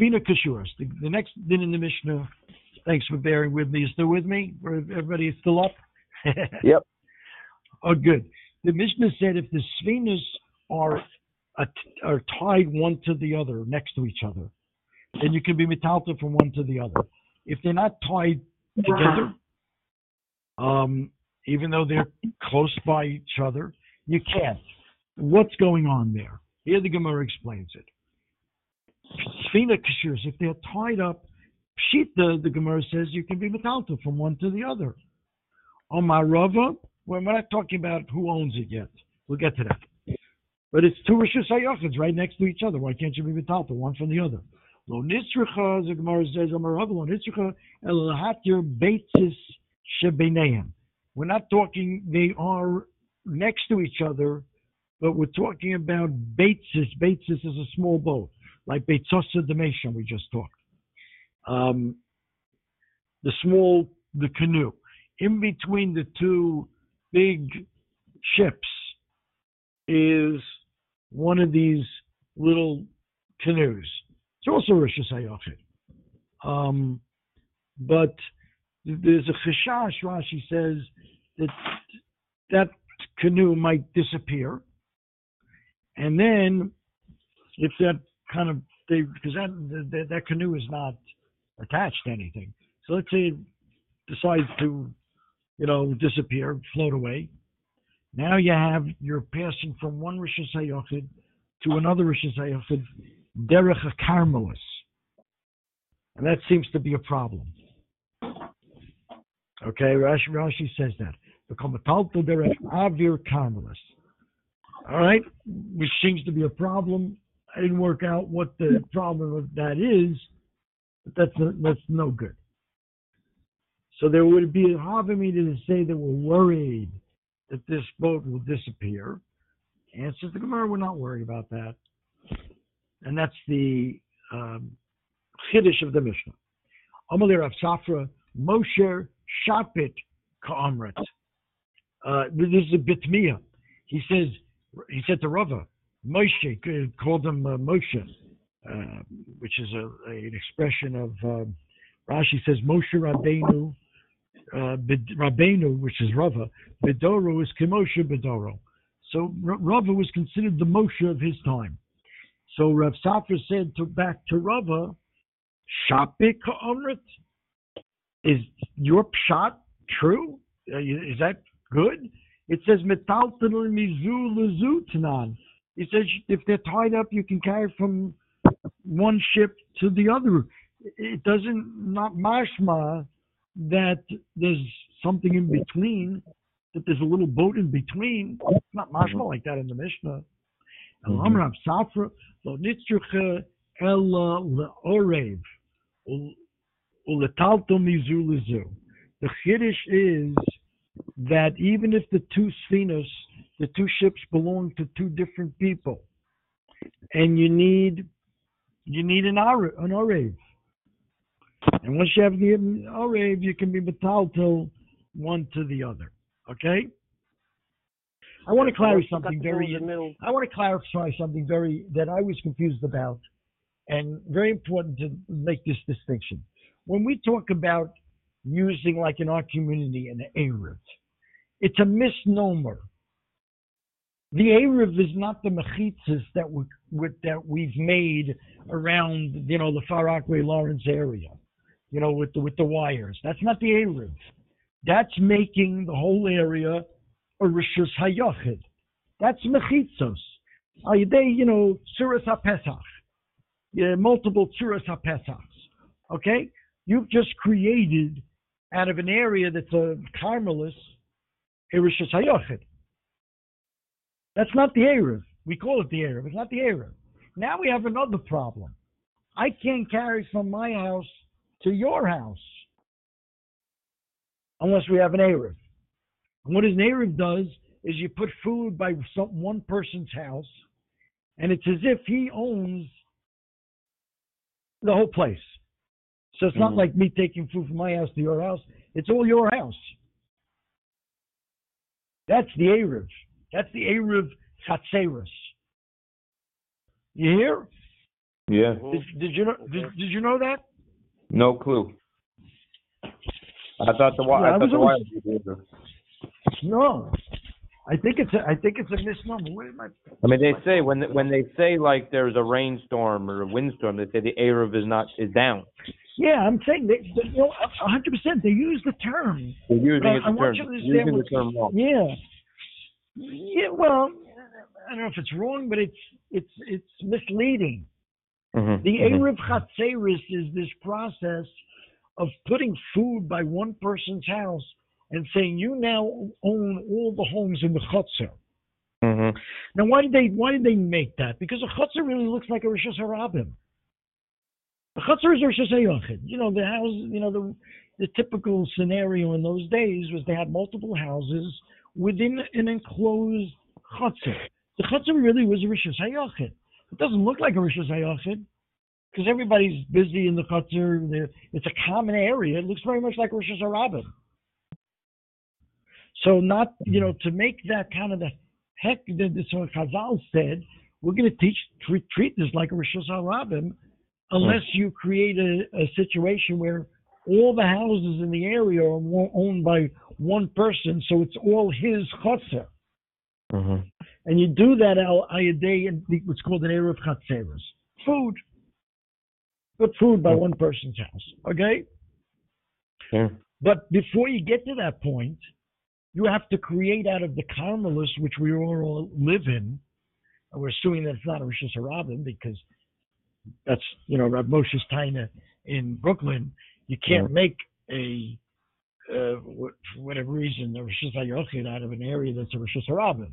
Sfina Kashuras. The, the next din in the Mishnah. Thanks for bearing with me. You still with me? Everybody is still up? yep. Oh, good. The Mishnah said if the Sfinas are are tied one to the other, next to each other, then you can be metalta from one to the other. If they're not tied together, um, even though they're close by each other, you can't. What's going on there? Here the Gemara explains it. If they're tied up, pshit, the, the Gemara says you can be metalta from one to the other. Omar Rava, we're not talking about who owns it yet. We'll get to that. But it's two Rishus Hayachids right next to each other. Why can't you be metalta one from the other? Lo nitzricha, the Gemara says, Omar Rava, lo nitzricha, el hatir beitzis shebeneim. We're not talking they are next to each other, but we're talking about beitzis. Beitzis is a small boat, like Beitzosa Demesham we just talked. Um, the small, the canoe. In between the two big ships is one of these little canoes. It's also Rosh Hashanah. Um, but there's a chashash, Rashi says, that that canoe might disappear. And then, if that kind of, they because that, that, that canoe is not attached to anything. So let's say it decides to, you know, disappear, float away. Now you have, you're passing from one Rosh Hashanah to another Rosh Hashanah, Derech Carmelis. And that seems to be a problem. Okay, Rashi, Rashi says that. Avir Carmelis. All right, which seems to be a problem. I didn't work out what the problem of that is, but that's no, that's no good. So there would be a Havamita to say that we're worried that this boat will disappear. Answers the Gemara, we're not worried about that. And that's the um, Chiddush of the Mishnah. Amalir of Safra, Moshe Shapit Ka'amrit. Uh, this is a bitmiya. He says, he said to Rava, Moshe, called him uh, Moshe, uh, which is a, a, an expression of, um, Rashi says, Moshe Rabbeinu, uh, Rabbeinu, which is Rava, Bedoro is Kemoshe Bedoro. So Rava was considered the Moshe of his time. So Rav Safra said to back to Rava, Shapik Amrit, is your pshat true? Uh, is that good? It says metalton mizu lezu tanan. He says if they're tied up, you can carry from one ship to the other. It doesn't not mashma that there's something in between, that there's a little boat in between. It's not mashma like that in the Mishnah. Mm-hmm. Safra lo nitzruche ella leorev uletalto mizu lezu. The chiddush is that even if the two sphenas, the two ships belong to two different people, and you need you need an ar- an. And once you have the orev, you can be metalto one to the other. Okay. I want to clarify something very. I want to clarify something very that I was confused about, and very important to make this distinction. When we talk about using, like in our community, an Erev, it's a misnomer. The Erev is not the mechitzas that we that we've made around, you know, the Far Rockaway Lawrence area, you know, with the with the wires. That's not the Erev. That's making the whole area a Rishus Hayachid. That's mechitzos. Uh, they, you know, Tzuras HaPesach. Yeah, multiple Tzuras HaPesachs. Okay? You've just created out of an area that's a Carmelis, a Rishus Hayachid. That's not the Erev. We call it the Erev. It's not the Erev. Now we have another problem. I can't carry from my house to your house unless we have an Erev. And what an Erev does is you put food by some, one person's house, and it's as if he owns the whole place. So it's mm-hmm. not like me taking food from my house to your house. It's all your house. That's the Erev. That's the Erev Chatzeris. You hear? Yeah. Did, did you know? Did, did you know that? No clue. I thought the wi- Yeah, I I was thought the always- wire. No. I think it's a, I think it's a misnomer. Where am I? I mean, they say when when they say like there's a rainstorm or a windstorm, they say the Erev is not is down. Yeah, I'm saying that, that you know, hundred percent. They use the term. They're using But it I the want term, you to understand using the what- term wrong. Yeah. Yeah. Well, I don't know if it's wrong, but it's it's it's misleading. Mhm, The mhm. Erev Chatzeris is this process of putting food by one person's house and saying you now own all the homes in the Chatzer. Mhm. Now, why did they why did they make that? Because a Chatzer really looks like a Rishas Harabim. A Chatzer is a Hayochid. You know, the house, you know, the the typical scenario in those days was they had multiple houses within an enclosed Chatzer. The Chatzer really was a Rishas Hayochid. It doesn't look like a Rishas Hayochid because everybody's busy in the Chutzner. the- It's a common area. It looks very much like Rosh Hashanah. So not, you know, to make that kind of the heck that the so Chazal said, we're going to teach treat, treat this like a Rosh Hashanah, unless you create a, a situation where all the houses in the area are owned by one person, so it's all his chutzner. Mhm. And you do that al ayaday in what's called an Erev Chatzeres. Food. Put food by one person's house. Okay? Sure. But before you get to that point, you have to create out of the Carmelists, which we all live in, and we're assuming that it's not a Rosh Hashanah because that's, you know, Rav Moshe's Taina in Brooklyn. You can't make a, uh, for whatever reason, a Rosh Hashanah out of an area that's a Rosh Hashanah.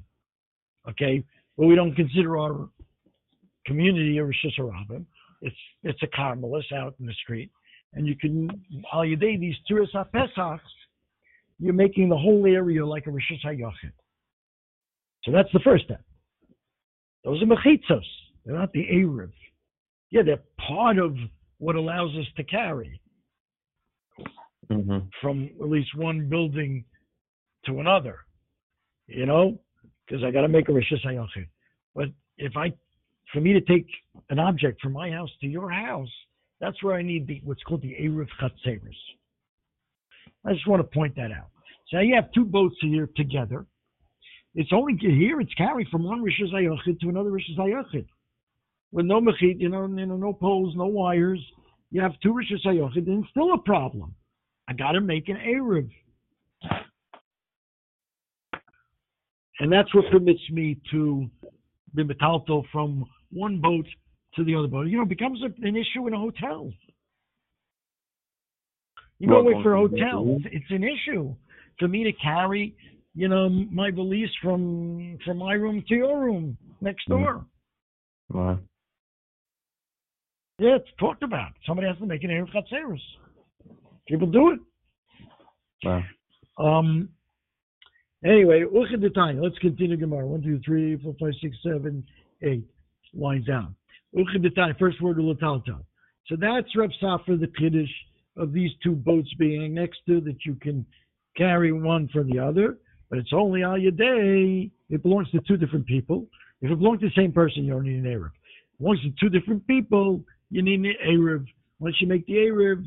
Okay? Well, we don't consider our community a Rosh Hashanah. It's, it's a Carmelist out in the street. And you can, al yaday these Tzuras HaPesachs, you're making the whole area like a Rosh Hashanah. So that's the first step. Those are mechitzos. They're not the Erev. Yeah, they're part of what allows us to carry Mhm. from at least one building to another. You know, because I got to make a Rosh Hashanah. But if I, for me to take an object from my house to your house, that's where I need the what's called the Erev Chatzeris. I just want to point that out. So you have two boats here together. It's only here it's carried from one rishis Hashanah to another rishis Hashanah. With no mechit, you know, you know, no poles, no wires. You have two rishis Hashanah, and it's still a problem. I got to make an Erev. And that's what permits me to be metalto from one boat to the other boat. You know, it becomes a, an issue in a hotel. You go away for a going to the hotel, it's, it's an issue for me to carry, you know, my valise from from my room to your room next Mhm. door. Wow. Yeah, it's talked about. Somebody has to make an Erev Chatzeris. People do it. Wow. Um. Anyway, look at the time. Let's continue Gemara. One, two, three, four, five, six, seven, eight. Lines down. Look at the time. First word of Latalta. So that's Reb Safra, the Chiddush of these two boats being next to that you can carry one for the other, but it's only al yaday. It belongs to two different people. If it belongs to the same person, you don't need an Erev. It belongs to two different people, you need an Erev. Once you make the uh,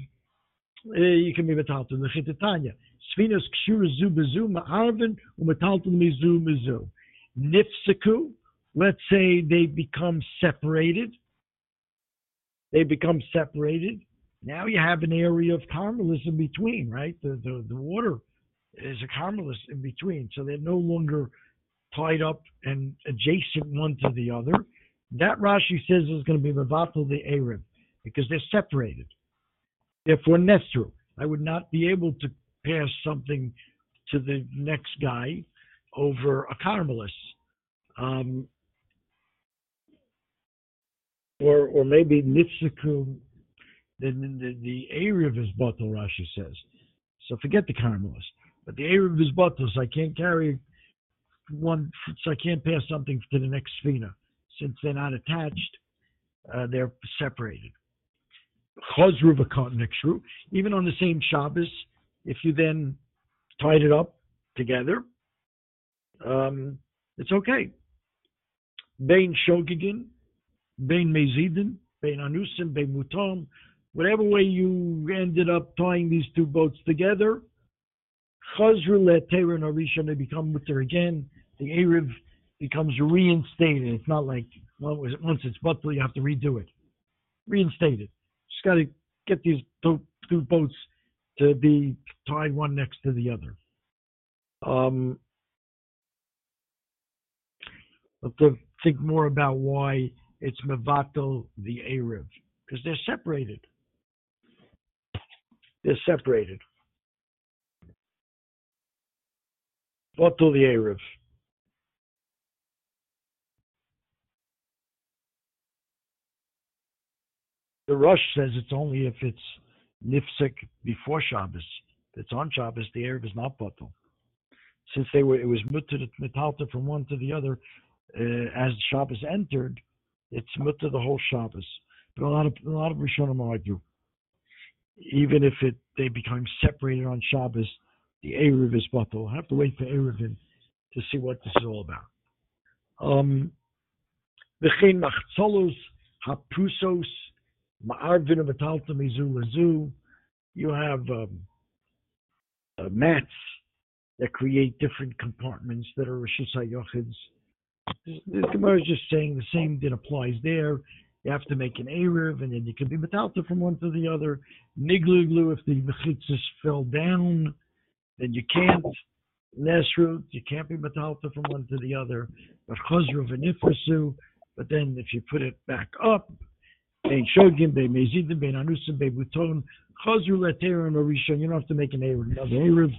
Eh, you can be metalton. The Chitatanya. Sfinas kshura zu bezu ma'arvin u'metalton mizu mizu. Nifsaku. Let's say they become separated. They become separated. Now you have an area of carmelis in between, right? The, the, the water is a carmelis in between. So they're no longer tied up and adjacent one to the other. That Rashi says is going to be Mavatal the Eruv because they're separated. Therefore, Nestru, I would not be able to pass something to the next guy over a carmelis. Um, or, or maybe Nifsakum, then the, the Eruv is Batal, Rashi says. So forget the carmelis. But the Eruv is Batal, so I can't carry one, so I can't pass something to the next Sfina. Since they're not attached, uh, they're separated. Chazru v'kotnikshru, even on the same Shabbos, if you then tied it up together, um, it's okay. Bain shogigin, bain mezidin, bein anusim, bein mutom, whatever way you ended up tying these two boats together, chazru le'teir and arisha, they become mutter again. The Erev becomes reinstated. It's not like once it's batel, you have to redo it. Reinstated. Just got to get these two, boats to be tied one next to the other. Um, but to think more about why it's mevatel the Erev, because they're separated. They're separated. Batel the Erev. The Rosh says it's only if it's nifsek before Shabbos. If it's on Shabbos, the Erev is not batel. Since they were, it was mutter metalta from one to the other. Uh, as Shabbos entered, it's mutter the whole Shabbos. But a lot of a lot of Rishonim argue, even if it they become separated on Shabbos, the Erev is batel. We'll have to wait for Eruvin to see what this is all about. Um, V'chein haprusos ma'arvin. You have um, uh, mats that create different compartments that are Rishis HaYochids. The Gemara is just saying the same that applies there. You have to make an Erev, and then you can be metalta from one to the other. Nigluglu, if the mechitzas fell down, then you can't. Nesrut, you can't be metalta from one to the other. But chazru v'nifrasu, but then if you put it back up, bein shogim, bein mezidim, bein anusim, bein buton, chazru leter and orishon, you don't have to make an Erev. Another Erev,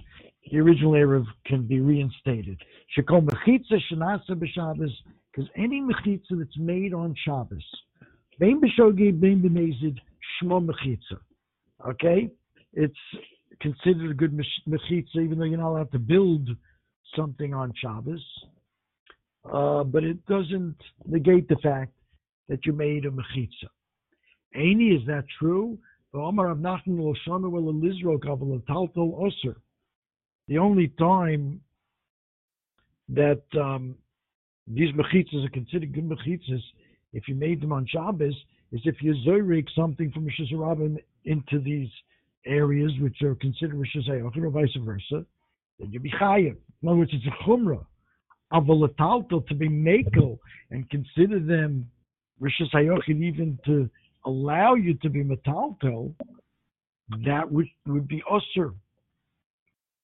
the original Erev can be reinstated. Shekol mechitza shenasa b'Shabbos, because any mechitza that's made on Shabbos, bein b'shogi, bein b'mezid, shmo mechitza. Okay? It's considered a good mechitza, even though you're not allowed to build something on Shabbos. Uh, but it doesn't negate the fact that you made a mechitza. Aini, is that true? The only time that um, these mechitzas are considered good mechitzas, if you made them on Shabbos, is if you zorik something from Rosh into these areas which are considered Rosh or vice versa, then you be chayiv. In other words, it's a chumrah. Avolatalto to be makel and consider them Rosh even to allow you to be metalto, that would, would be osir.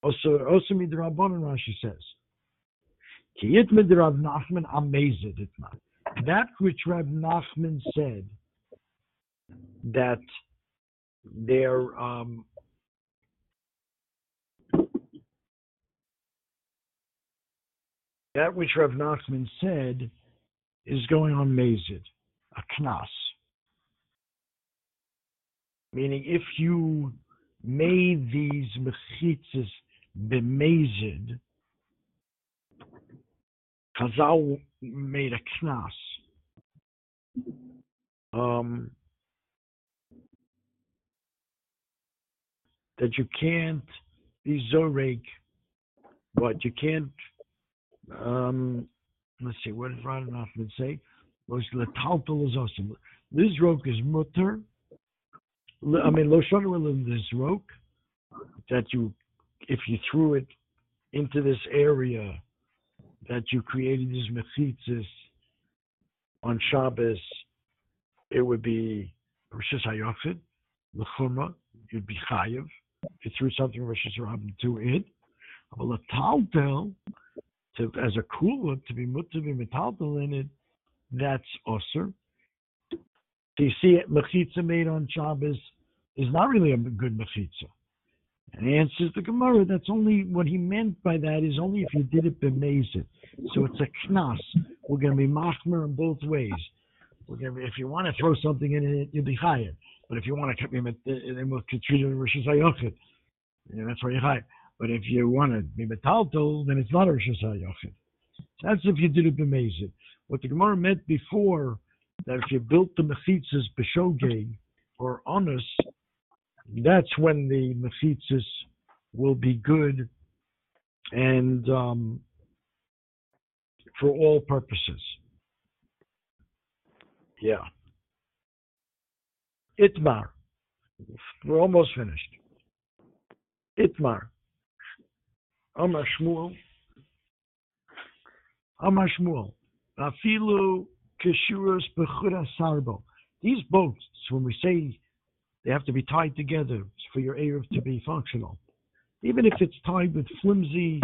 Osir, osir midrabon, Rashi says. Nachman. That which Rav Nachman said, that their um, that which Rav Nachman said is going on Mazid, a knas. Meaning, if you made these mechitzas b'mezid, Chazal made a knas. Um, that you can't be zorek, but you can't. Um, let's see, what did Rav Nachman say? Was letaltal is awesome. Lizrok is mutter. I mean, lo lizrok. That you, if you threw it into this area, that you created these mechitzas on Shabbos, it would be Rosh Hashanah, l'chumra, you'd be chayiv if you threw something Rosh Hashanah to it. but a taltel, to as a cooler to be to be metaltel in it, that's osir. So you see, it, mechitza made on Shabbos is not really a good mechitza. And he answers the Gemara, that's only what he meant by that is only if you did it b'mezid. So it's a knas. We're going to be machmer in both ways. We're going to be, if you want to throw something in it, you'll be higher. But if you want to cut him, uh, then we'll treat it as Rosh. That's where you're. But if you want to be metaltal, then it's not a Rosh Hashanah. That's if you did it b'mezid. What the Gemara meant before, that if you built the mechitzas b'shogeg or honest, that's when the mechitzas will be good and um, for all purposes. Yeah. Itmar. We're almost finished. Itmar. Amar Shmuel. Amar Shmuel. Afilu Keshuras Sarbo. These boats, when we say they have to be tied together for your Erev to be functional, even if it's tied with flimsy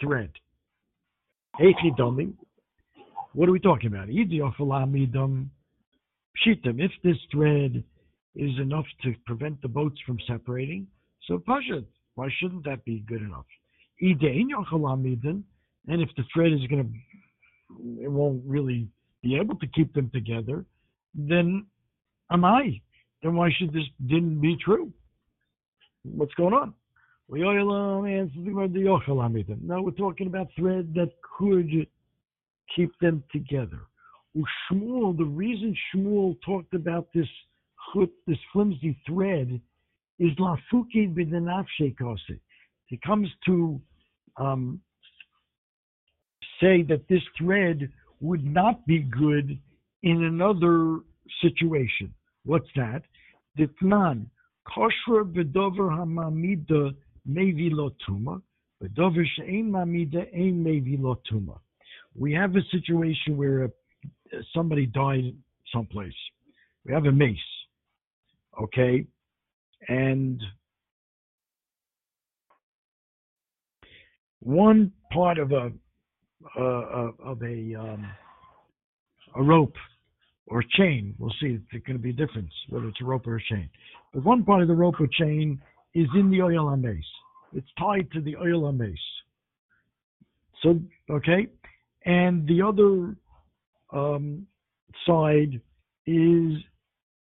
thread. Eichidomim. What are we talking about? Idiofalamidum. Pshitim. If this thread is enough to prevent the boats from separating, so Pashad. Why shouldn't that be good enough? And if the thread is going to, it won't really be able to keep them together, then am I? Then why should this didn't be true? What's going on? No, we're talking about thread that could keep them together. Shmuel, the reason Shmuel talked about this this flimsy thread is lafuki b'denafshekose. He comes to um, say that this thread would not be good in another situation. What's that? Ditnan kosher bedover hamamida mevi lotuma, bedover she'ein mamida ein mevi lotuma. We have a situation where somebody died someplace. We have a mace, okay, and one part of a uh, of a um, a rope or chain. We'll see. It's going to be a difference whether it's a rope or a chain. But one part of the rope or chain is in the oil mace. It's tied to the oil mace. So okay, and the other um, side is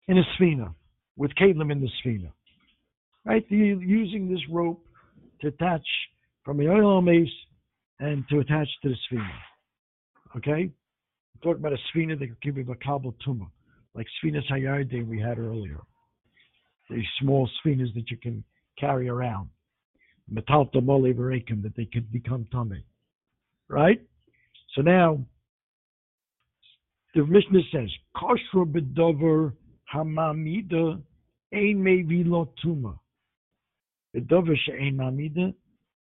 in a sphena with Kalim in the sphena. Right, using this rope to attach from the oil mace and to attach to the sphena. Okay? Talking about a sphena that could be a kabel tuma, like sphena sayarde we had earlier. These small sphenas that you can carry around. Metal tamole that they could become tummy. Right? So now, the Mishnah says, Kosher bedover hamamida ein mevi lo tuma. Bedover she'ein mamida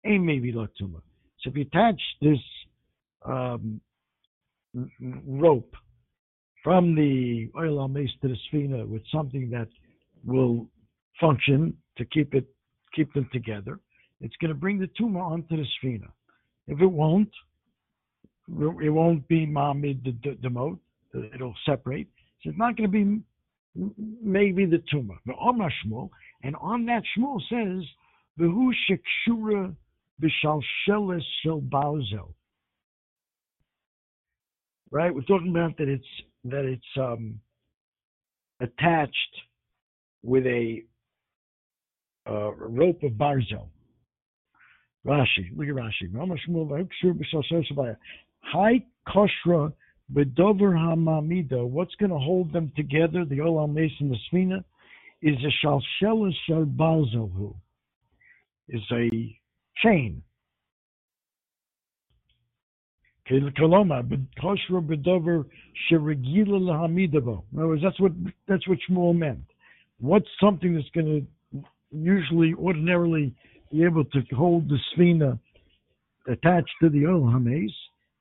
ein mevi lo tuma. So if you attach this um, rope from the oil mace to the sphena with something that will function to keep it keep them together, it's going to bring the tuma onto the sphena. If it won't, it won't be mamid moat. It'll separate. So it's not going to be maybe the tuma. The Omar Shmuel, and on that Shmuel says, "V'hu shekshura b'shalsheles shel barzel." Right, we're talking about that it's that it's um, attached with a uh, rope of barzel. Rashi, look at Rashi. High koshra bedover hamamida. What's going to hold them together, the olam and the svina, is a shalshelis shel balzelhu. Is a chain. Kaloma, koshra bedover sheregila lahamidabo. In other words, that's what that's what Shmuel meant. What's something that's going to usually, ordinarily, be able to hold the svina attached to the oil hames?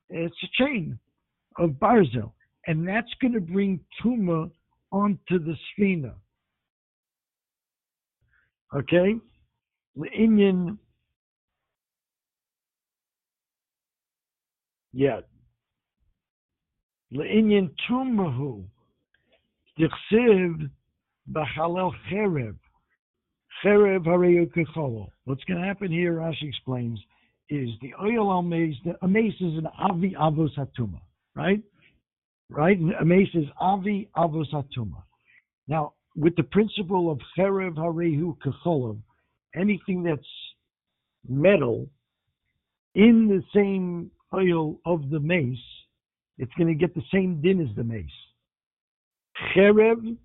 It's a chain of barzel, and that's going to bring tuma onto the sphena. Okay, the Indian, yeah, Indian tumahu dichsiv b'chalel cherev cherev hareyu What's going to happen here? Rashi explains is the oil al mace. A mace is an avi avos hatuma, right? Right? A mace is avi avos hatuma. Now, with the principle of cherev harehu kecholov, anything that's metal in the same oil of the mace, it's going to get the same din as the mace. Cherev,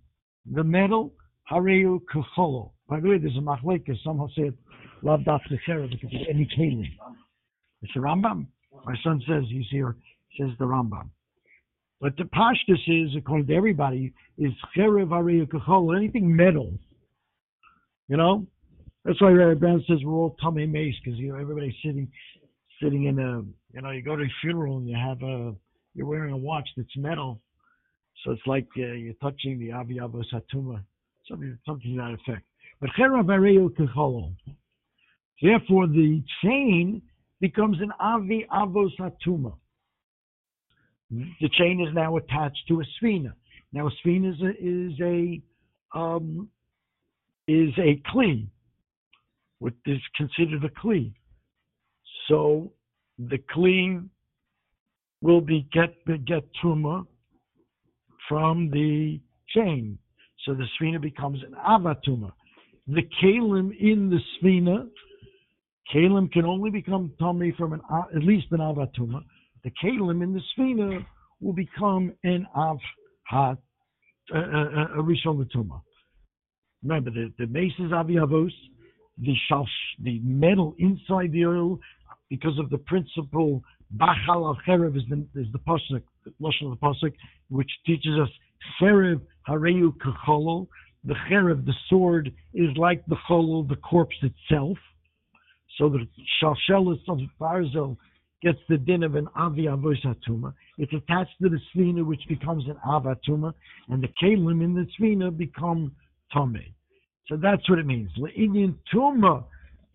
the metal, harehu kecholov. By the way, there's a machlekes. Some say it Love Dr. Sarah because of any Kalim. It's the Rambam. My son says he's here, says the Rambam. But the pashtus is, according to everybody, is cherev harei kachol, anything metal. You know, that's why Rabbi Brown says we're all tummy mace because you know everybody's sitting, sitting in a, you know, you go to a funeral and you have a, you're wearing a watch that's metal, so it's like uh, you're touching the avi avos hatuma, something, something to that effect. But. Therefore, the chain becomes an avi avos hatuma. The chain is now attached to a sphena. Now, a sphena is a, is a um, is a kli, what is considered a kli. So the kli will be get get tuma from the chain. So the sphena becomes an avatuma. The kalim in the sphena, kalim can only become tummy from an uh, at least an avatuma. The kalim in the sphena will become an av hat uh, uh, a, a, a rishon latuma. Remember, the, the mace is aviyavos, the shalsh, the metal inside the oil, because of the principle bachal al cherev is the is the pasuk, the lashon of the pasuk, which teaches us cherev hareu kacholol. The cherev, the sword, is like the cholol, the corpse itself. So the shalshelis of barzel gets the din of an avi avosatuma. It's attached to the svina, which becomes an avatuma, and the kalim in the svina become tame. So that's what it means. Le'inyan tuma,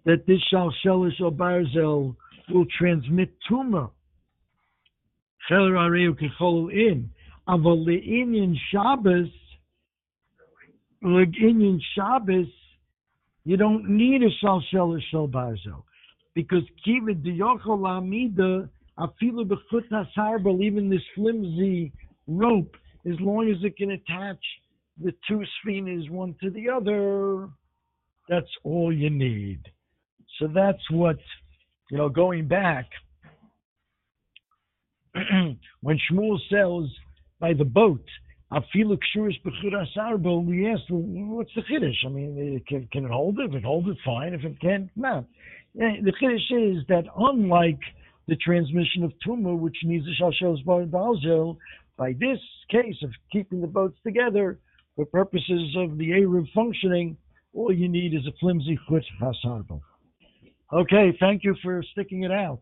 that this shalshelish or barzel will transmit tuma. Cheler areu kecholu in. Aval le'inyan Shabbos, le'inyan Shabbos, you don't need a shalshelish or barzel because kivid diyochol amida afilu bechut hasarbel, even this flimsy rope, as long as it can attach the two sphenas one to the other, that's all you need. So that's what, you know, going back, when Shmuel says by the boat, Afilu kshuris asarbel, we asked, what's the chiddush? I mean, eh, can, can it hold it? If it holds it, fine. If it can't, no. Eh, the chiddush is that unlike the transmission of tumah, which needs a shalshel balzel, by this case of keeping the boats together, for purposes of the Eruv functioning, all you need is a flimsy chut hasarbel. Okay, thank you for sticking it out.